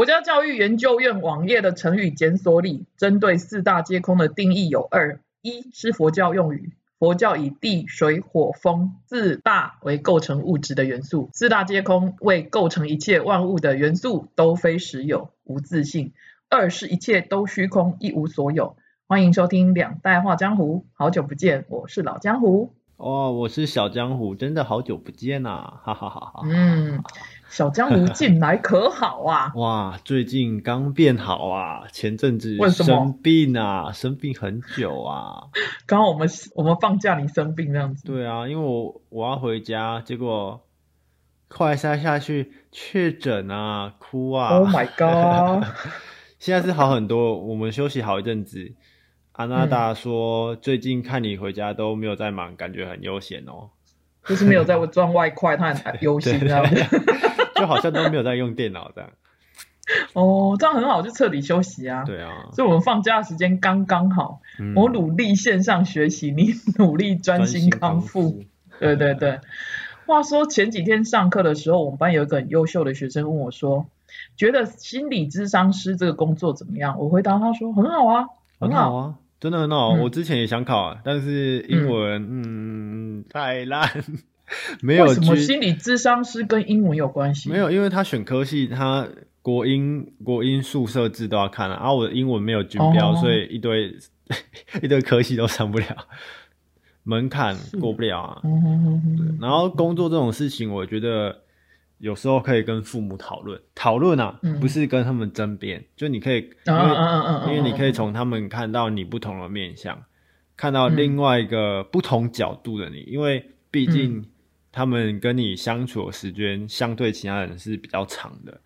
国家教育研究院网页的成语检索里，针对四大皆空的定义有二：一是佛教用语，佛教以地、水、火、风四大为构成物质的元素，四大皆空为构成一切万物的元素都非实有，无自性；二是一切都虚空，一无所有。欢迎收听两代画江湖，好久不见，我是老江湖。哦，我是小江湖，真的好久不见呐，哈哈哈哈。嗯，小江湖近来可好啊？哇，最近刚变好啊，前阵子生病啊，生病很久啊。刚刚我们我们放假，你生病这样子。对啊，因为我我要回家，结果快筛下去确诊啊，哭啊。Oh my god！现在是好很多，我们休息好一阵子。阿娜达说，最近看你回家都没有在忙，感觉很悠闲哦。就是没有在 赚外快，他很忧心这样子。就好像都没有在用电脑这样。哦，这样很好，就彻底休息啊。对啊，所以我们放假的时间刚刚好，嗯我努力线上学习，你 努力专心康复。。对对对。话说前几天上课的时候，我们班有一个很优秀的学生问我说，觉得心理咨商师这个工作怎么样？我回答他说很好啊，好。很好啊，真的很好。嗯我之前也想考啊，但是英文嗯太烂，没有为什么心理智商是跟英文有关系？没有，因为他选科系，他国英国英宿舍制都要看啊，然后我的英文没有军标，哦。所以一堆 一堆科系都上不了，门槛过不了啊。嗯哼哼哼。然后工作这种事情，我觉得有时候可以跟父母讨论，讨论啊，嗯。不是跟他们争辩，就你可以，因嗯为因为你可以嗯从他们看到你不同的面相，看到另外一个不同角度的你，因为毕嗯。竟他们跟你相处的时间相对其他人是比较长的。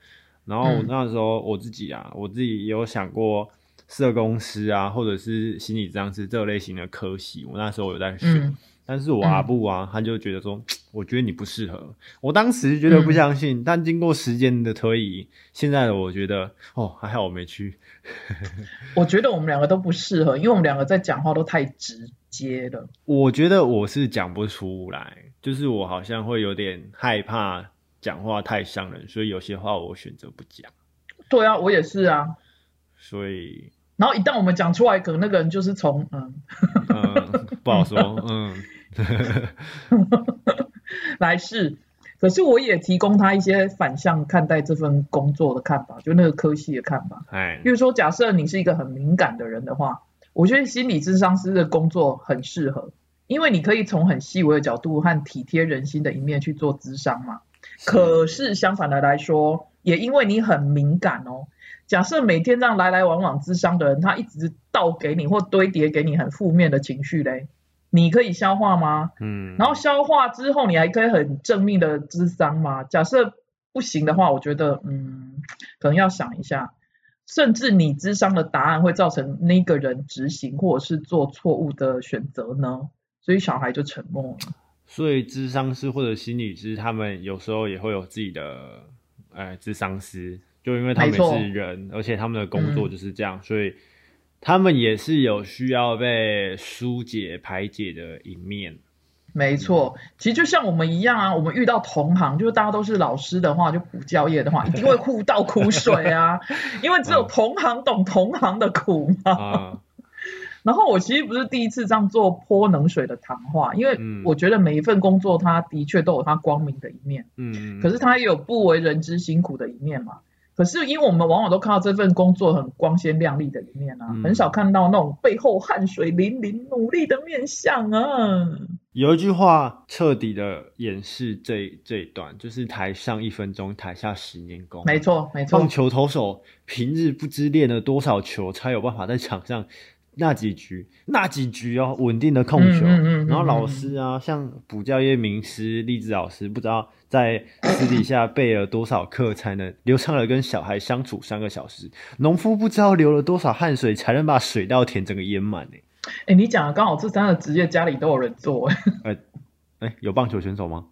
然后嗯那时候我自己啊，我自己也有想过社公司啊，或者是心理治疗师这类型的科系，我那时候有在选。嗯但是我阿布啊，他就觉得说，我觉得你不适合。我当时觉得不相信，但经过时间的推移，现在的我觉得，哦，还好我没去。我觉得我们两个都不适合，因为我们两个在讲话都太直接了。我觉得我是讲不出来，就是我好像会有点害怕讲话太伤人，所以有些话我选择不讲。对啊，我也是啊。所以，然后一旦我们讲出来，可能那个人就是从嗯嗯，不好说，嗯，来试。可是我也提供他一些反向看待这份工作的看法，就那个科系的看法。哎比，如说，假设你是一个很敏感的人的话，我觉得心理咨商师的工作很适合，因为你可以从很细微的角度和体贴人心的一面去做咨商嘛。可是相反的来说，也因为你很敏感哦。假设每天这样来来往往咨商的人，他一直倒给你或堆叠给你很负面的情绪嘞，你可以消化吗？嗯，然后消化之后，你还可以很正面的智商吗？假设不行的话，我觉得嗯，可能要想一下，甚至你智商的答案会造成那个人执行或者是做错误的选择呢？所以小孩就沉默了。所以智商师或者心理师，他们有时候也会有自己的，呃，智商师，就因为他们也是人，而且他们的工作嗯就是这样，所以他们也是有需要被疏解、排解的一面。没错，其实就像我们一样啊，我们遇到同行，就是大家都是老师的话，就补教业的话，一定会互倒苦水啊，因为只有嗯同行懂同行的苦嘛。啊、然后我其实不是第一次这样做泼冷水的谈话，因为嗯。我觉得每一份工作它的确都有它光明的一面，嗯，可是它也有不为人知辛苦的一面嘛。可是因为我们往往都看到这份工作很光鲜亮丽的一面啊，嗯。很少看到那种背后汗水淋漓、努力的面相啊。有一句话彻底的掩饰这这一段，就是台上一分钟，台下十年功。没错，没错棒，球投手平日不知练了多少球，才有办法在场上那几局、那几局哦稳定的控球。嗯嗯嗯嗯然后老师啊，像补教业名师励志老师，不知道在私底下备了多少课，才能流畅的跟小孩相处三个小时。农夫不知道流了多少汗水，才能把水稻田整个淹满呢。哎，你讲的刚好这三个职业家里都有人做，哎、哎，有棒球选手吗？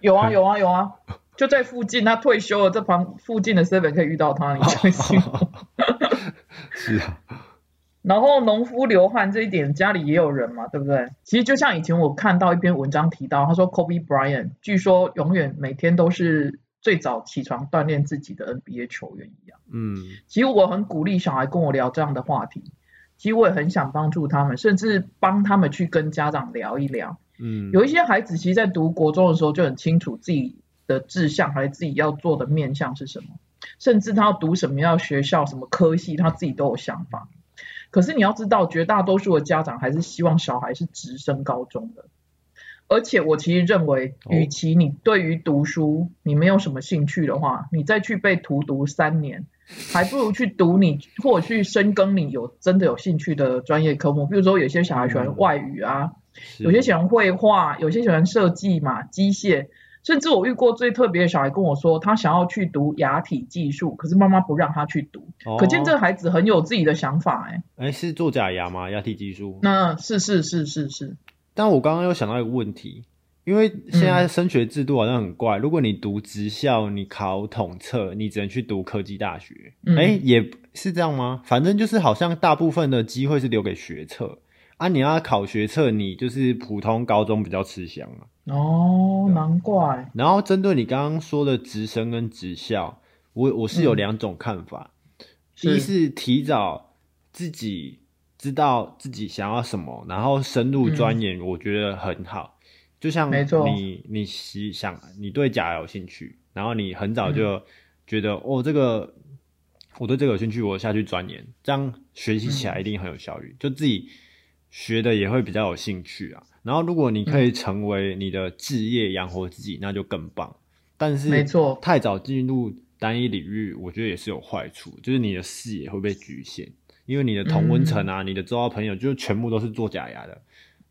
有啊有啊有啊，就在附近，他退休了，这旁附近的 seven 可以遇到他，你相信吗。是啊，然后农夫流汗这一点，家里也有人嘛，对不对？其实就像以前我看到一篇文章提到，他说 Kobe Bryant 据说永远每天都是最早起床锻炼自己的 NBA 球员一样。嗯，其实我很鼓励小孩跟我聊这样的话题，其实我也很想帮助他们，甚至帮他们去跟家长聊一聊。嗯，有一些孩子其实，在读国中的时候就很清楚自己的志向，还有自己要做的面向是什么，甚至他要读什么样学校、什么科系，他自己都有想法。可是你要知道，绝大多数的家长还是希望小孩是直升高中的。而且我其实认为，哦与其你对于读书你没有什么兴趣的话，你再去被荼毒三年，还不如去读你或者去深耕你有真的有兴趣的专业科目。比如说，有些小孩喜欢嗯外语啊，是有些喜欢绘画，有些喜欢设计嘛，机械。甚至我遇过最特别的小孩跟我说，他想要去读牙体技术，可是妈妈不让他去读。哦可见这个孩子很有自己的想法、哎，哎是做假牙吗？牙体技术？那是是是是是，但我刚刚又想到一个问题，因为现在升学制度好像很怪，如果你读职校，你考统测，你只能去读科技大学。嗯哎、也是这样吗？反正就是好像大部分的机会是留给学测啊，你要考学测，你就是普通高中比较吃香啊。哦，难怪，然后针对你刚刚说的直升跟职校，我我是有嗯两种看法。是一是提早自己知道自己想要什么，然后深入钻研，我觉得很好。就像你你喜想你对甲有兴趣，然后你很早嗯就觉得、哦这个我对这个有兴趣，我下去钻研，这样学习起来一定很有效率，就自己学的也会比较有兴趣啊。然后如果你嗯可以成为你的置业养活自己，那就更棒。但是没错太早进入单一领域，我觉得也是有坏处，就是你的视野会被局限，因为你的同温层嗯啊，你的周遭朋友就全部都是做假牙的。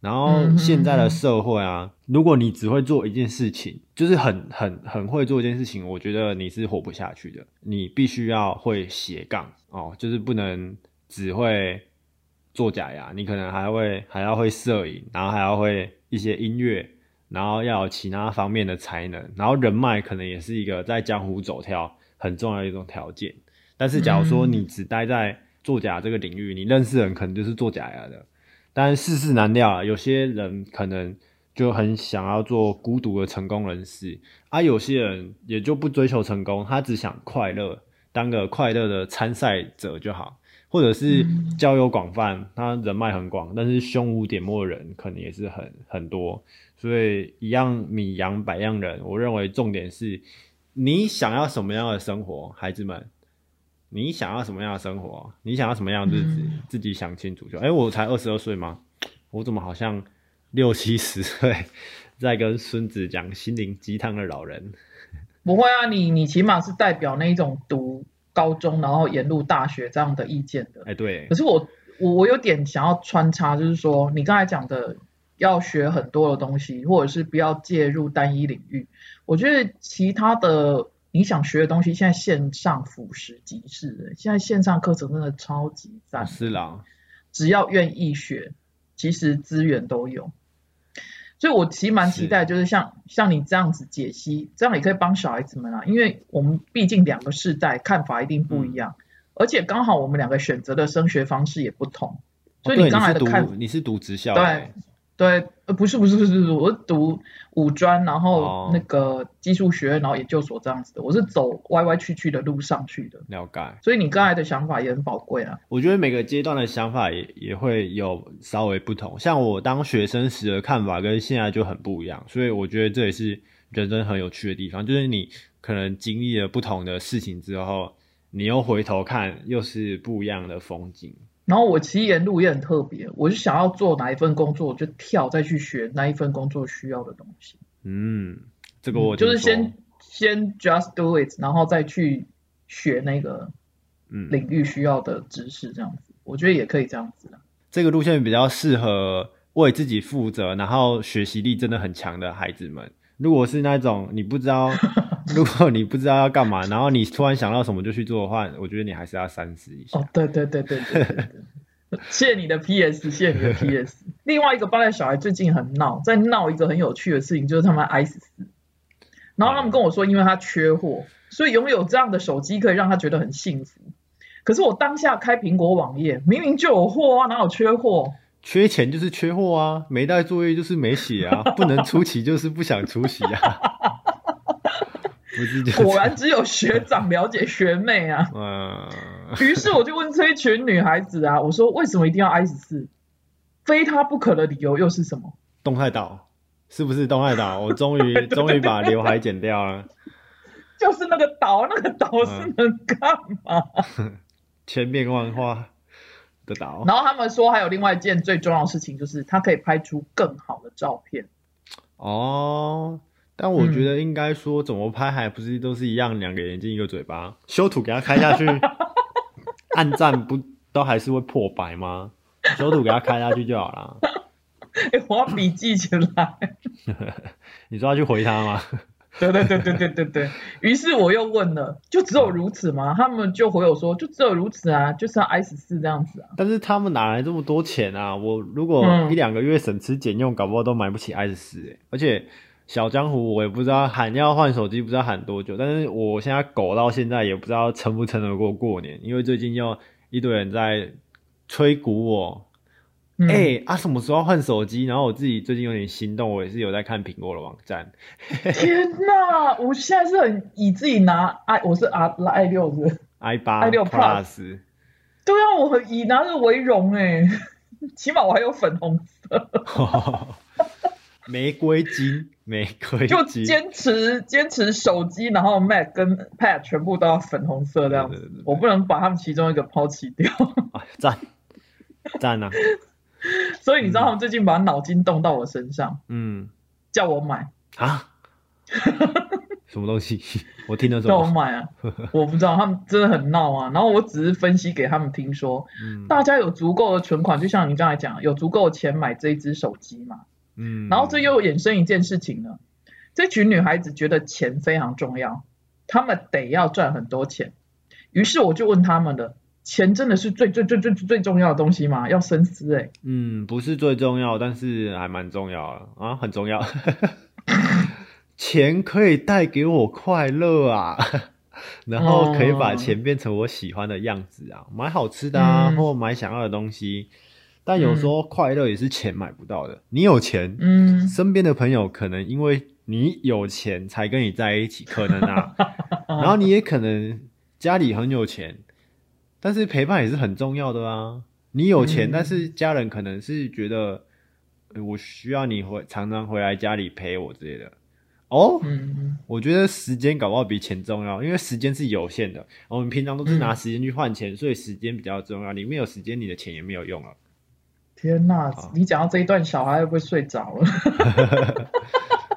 然后嗯现在的社会啊，如果你只会做一件事情，就是很很很会做一件事情，我觉得你是活不下去的。你必须要会斜杠哦，就是不能只会做假牙，你可能还会还要会摄影，然后还要会一些音乐，然后要有其他方面的才能，然后人脉可能也是一个在江湖走跳很重要的一种条件。但是假如说嗯你只待在做假这个领域，你认识的人可能就是做假牙的，但世事难料啊，有些人可能就很想要做孤独的成功人士，啊，有些人也就不追求成功，他只想快乐，当个快乐的参赛者就好，或者是嗯。交友广泛，他人脉很广，但是胸无点墨的人可能也是很很多，所以一样米养百样人，我认为重点是你想要什么样的生活，孩子们。你想要什么样的生活？你想要什么样的日子？嗯自己想清楚就。哎、我才二十二岁吗？我怎么好像六七十岁在跟孙子讲心灵鸡汤的老人？不会啊，你你起码是代表那一种读高中然后沿路大学这样的意见的。哎、对可，是我我我有点想要穿插，就是说你刚才讲的要学很多的东西，或者是不要介入单一领域。我觉得其他的你想学的东西，现在线上俯拾即是的，现在线上课程真的超级赞，是啦，只要愿意学，其实资源都有。所以我其实蛮期待，就是像像你这样子解析，这样也可以帮小孩子们啊，因为我们毕竟两个世代看法一定不一样，而且刚好我们两个选择的升学方式也不同，所以你刚才的看读你是读职校对的，对，呃，不是不是不是，不是我是读五专，然哦后那个技术学院，然后研究所这样子的，我是走歪歪曲曲的路上去的，了解。所以你刚才的想法也很宝贵啊。我觉得每个阶段的想法也也会有稍微不同，像我当学生时的看法跟现在就很不一样，所以我觉得这也是人生很有趣的地方，就是你可能经历了不同的事情之后，你又回头看，又是不一样的风景。然后我其实沿路也很特别，我就想要做哪一份工作，我就跳再去学那一份工作需要的东西。嗯，这个我就是先先 just do it，然后再去学那个嗯领域需要的知识，这样子，我觉得也可以这样子的。这个路线比较适合为自己负责，然后学习力真的很强的孩子们。如果是那种你不知道，如果你不知道要干嘛，然后你突然想到什么就去做的话，我觉得你还是要三思一下。哦，对对对对对 谢谢你的 PS，谢谢你的 PS。另外一个八代小孩最近很闹，在闹一个很有趣的事情，就是他们 i 十四，然后他们跟我说，因为他缺货，所以拥有这样的手机可以让他觉得很幸福。可是我当下开苹果网页，明明就有货啊，哪有缺货？缺钱就是缺货啊，没带作业就是没写啊，不能出席就是不想出席啊。不是果然只有学长了解学妹啊。嗯，于是我就问这一群女孩子啊，我说为什么一定要 I 十四？非他不可的理由又是什么？动态岛是不是动态岛？我终于 终于把刘海剪掉了，就是那个岛，那个岛是能干嘛？千变万化的岛。然后他们说还有另外一件最重要的事情，就是它可以拍出更好的照片。哦，但我觉得应该说怎么拍还不是都是一样，两个眼睛一个嘴巴，修图给他开下去，暗赞不都还是会破百吗？修图给他开下去就好了。哎，我要笔记起来。你说要去回他吗？对对对对对对对。于是我又问了，就只有如此吗？他们就回我说，就只有如此啊，就是要 S 四这样子啊。但是他们哪来这么多钱啊？我如果一两个月省吃俭用，搞不好都买不起 S 四哎。而且小江湖我也不知道喊要换手机，不知道喊多久。但是我现在狗到现在也不知道撑不撑得过过年，因为最近又一堆人在吹鼓我。哎啊，什么时候换手机？然后我自己最近有点心动，我也是有在看苹果的网站。天哪，我现在是很以自己拿 i，我是 i i 六是 i 八 i 六 plus。对啊，我很以拿着为荣哎，起码我还有粉红色。玫瑰金，玫瑰就坚持坚持手机，然后 Mac 跟 Pad 全部都要粉红色这样。子，我不能把他们其中一个抛弃掉。赞。赞啊！所以你知道他们最近把脑筋动到我身上，嗯，叫我买。啊，什么东西？我听得懂。叫我买啊，我不知道他们真的很闹啊。然后我只是分析给他们听说，大家有足够的存款，就像你刚才讲，有足够的钱买这一只手机嘛，嗯。然后这又衍生一件事情呢，这群女孩子觉得钱非常重要，她们得要赚很多钱，于是我就问他们了。钱真的是最最最最最重要的东西吗？要深思哎。嗯，不是最重要，但是还蛮重要的啊，很重要。钱可以带给我快乐啊，然后可以把钱变成我喜欢的样子啊，买好吃的啊，或买想要的东西。但有时候快乐也是钱买不到的。你有钱，嗯，身边的朋友可能因为你有钱才跟你在一起，可能啊，然后你也可能家里很有钱。但是陪伴也是很重要的啊！你有钱，但是家人可能是觉得，我需要你回常常回来家里陪我之类的。哦，嗯，我觉得时间搞不好比钱重要，因为时间是有限的。我们平常都是拿时间去换钱，所以时间比较重要。你没有时间，你的钱也没有用了。天哪！你讲到这一段，小孩会不会睡着了？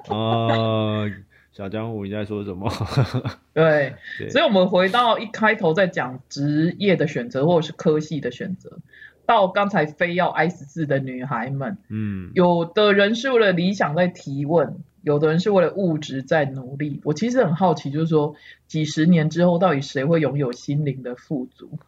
啊。小江湖你在说什么？对，所以，我们回到一开头在讲职业的选择，或者是科系的选择，到刚才非要 S 字的女孩们，嗯，有的人是为了理想在提问，有的人是为了物质在努力。我其实很好奇，就是说，几十年之后，到底谁会拥有心灵的富足？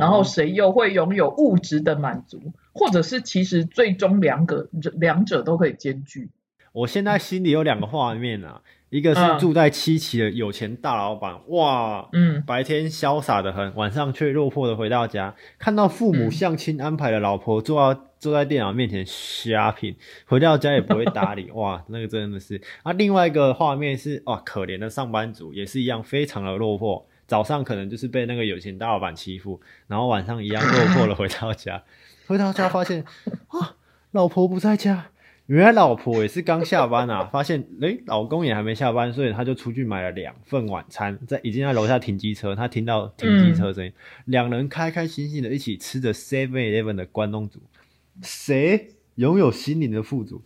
然后谁又会拥有物质的满足？或者是其实最终两个两者都可以兼具？我现在心里有两个画面啊。一个是住在七期的有钱大老板，哇，嗯，白天潇洒的很，晚上却落魄的回到家，看到父母相亲安排的老婆坐到坐在电脑面前 shopping，回到家也不会搭理，哇，那个真的是。啊，另外一个画面是，哇，可怜的上班族也是一样，非常的落魄，早上可能就是被那个有钱大老板欺负，然后晚上一样落魄的回到家，回到家发现，啊，老婆不在家。原来老婆也是刚下班啊，发现诶老公也还没下班，所以他就出去买了两份晚餐，在已经在楼下停机车，他听到停机车声音，两人开开心心的一起吃着 Seven Eleven 的关东煮。谁拥有心灵的富足？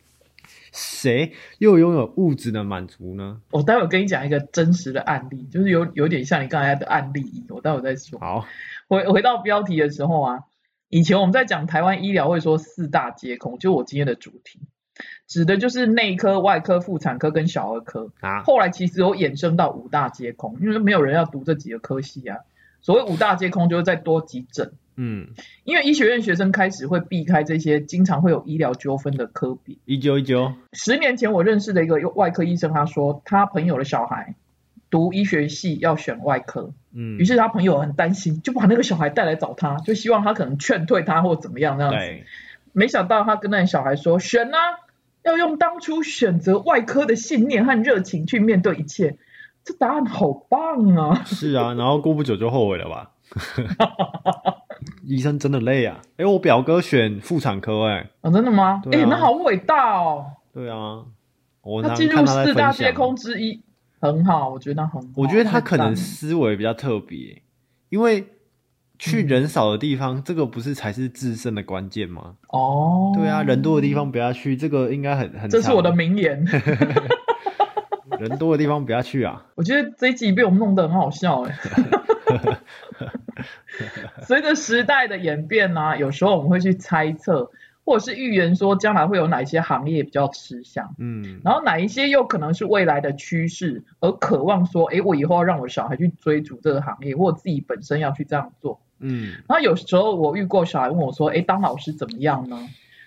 谁又拥有物质的满足呢？我待会跟你讲一个真实的案例，就是有有点像你刚才的案例，我待会再说。好，回回到标题的时候啊，以前我们在讲台湾医疗会说四大皆空，就我今天的主题。指的就是内科、外科、妇产科跟小儿科啊。后来其实有衍生到五大皆空，因为没有人要读这几个科系啊。所谓五大皆空，就是再多急诊。嗯，因为医学院学生开始会避开这些经常会有医疗纠纷的科比。一九一九，十年前我认识的一个外科医生，他说他朋友的小孩读医学系要选外科，嗯，于是他朋友很担心，就把那个小孩带来找他，就希望他可能劝退他或怎么样那样子。没想到他跟那小孩说选啊。要用当初选择外科的信念和热情去面对一切，这答案好棒啊！是啊，然后过不久就后悔了吧？医生真的累啊！哎，我表哥选妇产科，哎，啊，真的吗？哎、那好伟大哦！对啊，我他进入四大，皆空之一，很好，我觉得很好。我觉得他可能思维比较特别，因为去人少的地方，这个不是才是制胜的关键吗？哦，对啊，人多的地方不要去，这个应该很很。这是我的，名言。人多的地方不要去啊！我觉得这一集被我们弄得很好笑哎。随着时代的演变呢、有时候我们会去猜测，或者是预言说将来会有哪些行业比较吃香，嗯，然后哪一些又可能是未来的趋势，而渴望说，诶，我以后要让我小孩去追逐这个行业，或者自己本身要去这样做。嗯，然后有时候我遇过小孩问我说，诶，当老师怎么样呢？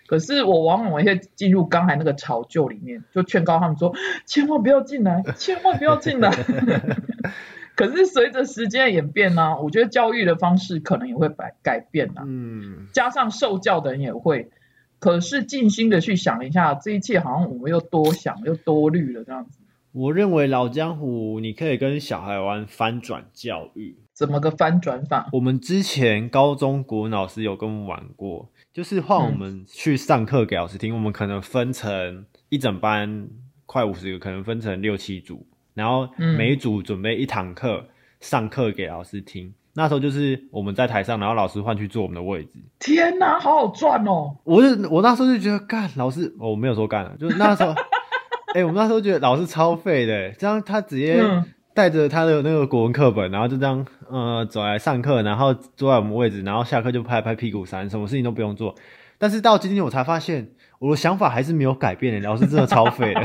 可是我往往会进入刚才那个潮臼里面，就劝告他们说，千万不要进来，千万不要进来。可是随着时间的演变呢、我觉得教育的方式可能也会改改变啊，嗯，加上受教的人也会。可是静心的去想一下，这一切好像我们又多想又多虑了这样子，我认为老江湖你可以跟小孩玩翻转教育。怎么个翻转法？我们之前高中国文老师有跟我们玩过，就是换我们去上课给老师听，我们可能分成一整班快五十个，可能分成六七组，然后嗯每一组准备一堂课上课给老师听。那时候就是我们在台上，然后老师换去坐我们的位置。天哪，好好赚哦！我就我那时候就觉得干老师，哦我没有说干了，就是那时候，哎、我们那时候觉得老师超废的，这样他直接嗯带着他的那个国文课本，然后就这样呃走来上课，然后坐在我们位置，然后下课就拍拍屁股闪，什么事情都不用做。但是到今天我才发现，我的想法还是没有改变的，老师真的超废的。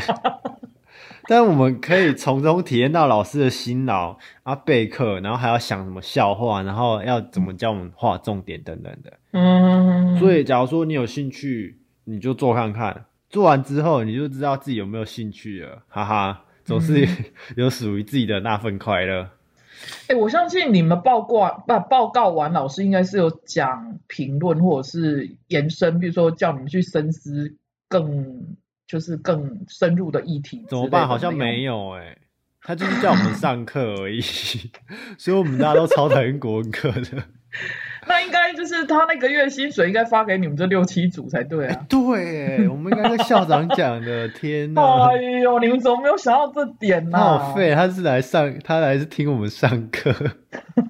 但我们可以从中体验到老师的辛劳啊，备课，然后还要想什么笑话，然后要怎么教我们画重点等等的。嗯，所以，假如说你有兴趣，你就做看看，做完之后你就知道自己有没有兴趣了，哈哈，总是 有属于自己的那份快乐。哎、我相信你们报告不报告完，老师应该是有讲评论或者是延伸，比如说叫你们去深思更就是更深入的议题。怎么办？好像没有。有哎、他就是叫我们上课而已，所以我们大家都超讨厌国文课的。那应该就是他那个月薪水应该发给你们这六七组才对啊。对哎，我们应该跟校长讲的。天哪，哎呦，你们怎么没有想到这点呢、他好废，他是来上，他来是听我们上课。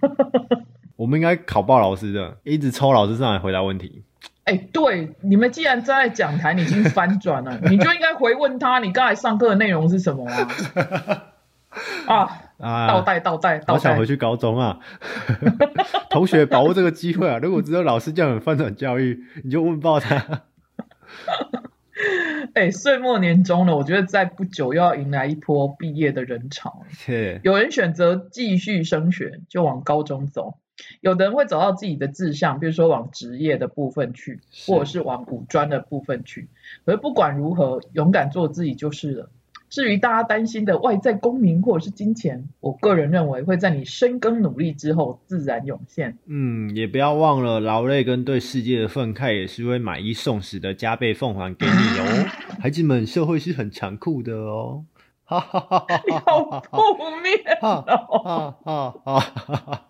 我们应该考爆老师的，一直抽老师上来回答问题。哎、对，你们既然站在讲台，你已经翻转了，你就应该回问他，你刚才上课的内容是什么啊？啊，啊，倒带倒带倒带好想回，去高中啊！同学，把握这个机会啊！如果知道老师叫你翻转教育，你就问爆他。哎、岁末年终了，我觉得在不久又要迎来一波毕业的人潮了。切，有人选择继续升学，就往高中走；有的人会找到自己的志向，比如说往职业的部分去，或者是往五专的部分去。可是不管如何，勇敢做自己就是了。至于大家担心的外在功名或者是金钱，我个人认为会在你深耕努力之后自然涌现。嗯，也不要忘了，劳累跟对世界的愤慨也是会买一送十的加倍奉还给你哦。孩子们，社会是很残酷的哦。哈哈哈哈你哈好负面哦！哈哈哈！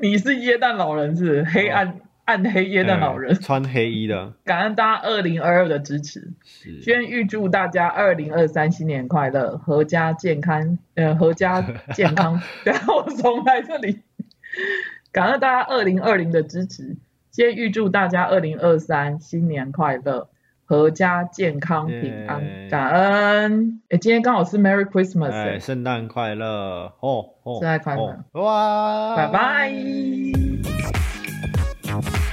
你是耶诞老人是黑暗暗黑耶诞老人。嗯穿黑衣的，感恩大家二零二二的支持。先预祝大家二零二三新年快乐，阖家健康，呃，阖家健康。然后，我重来这里。感恩大家二零二零的支持，先预祝大家二零二三新年快乐，阖家健康平安。感恩。哎，今天刚好是 Merry Christmas，、圣诞快乐！哦哦，圣诞快乐拜拜。now.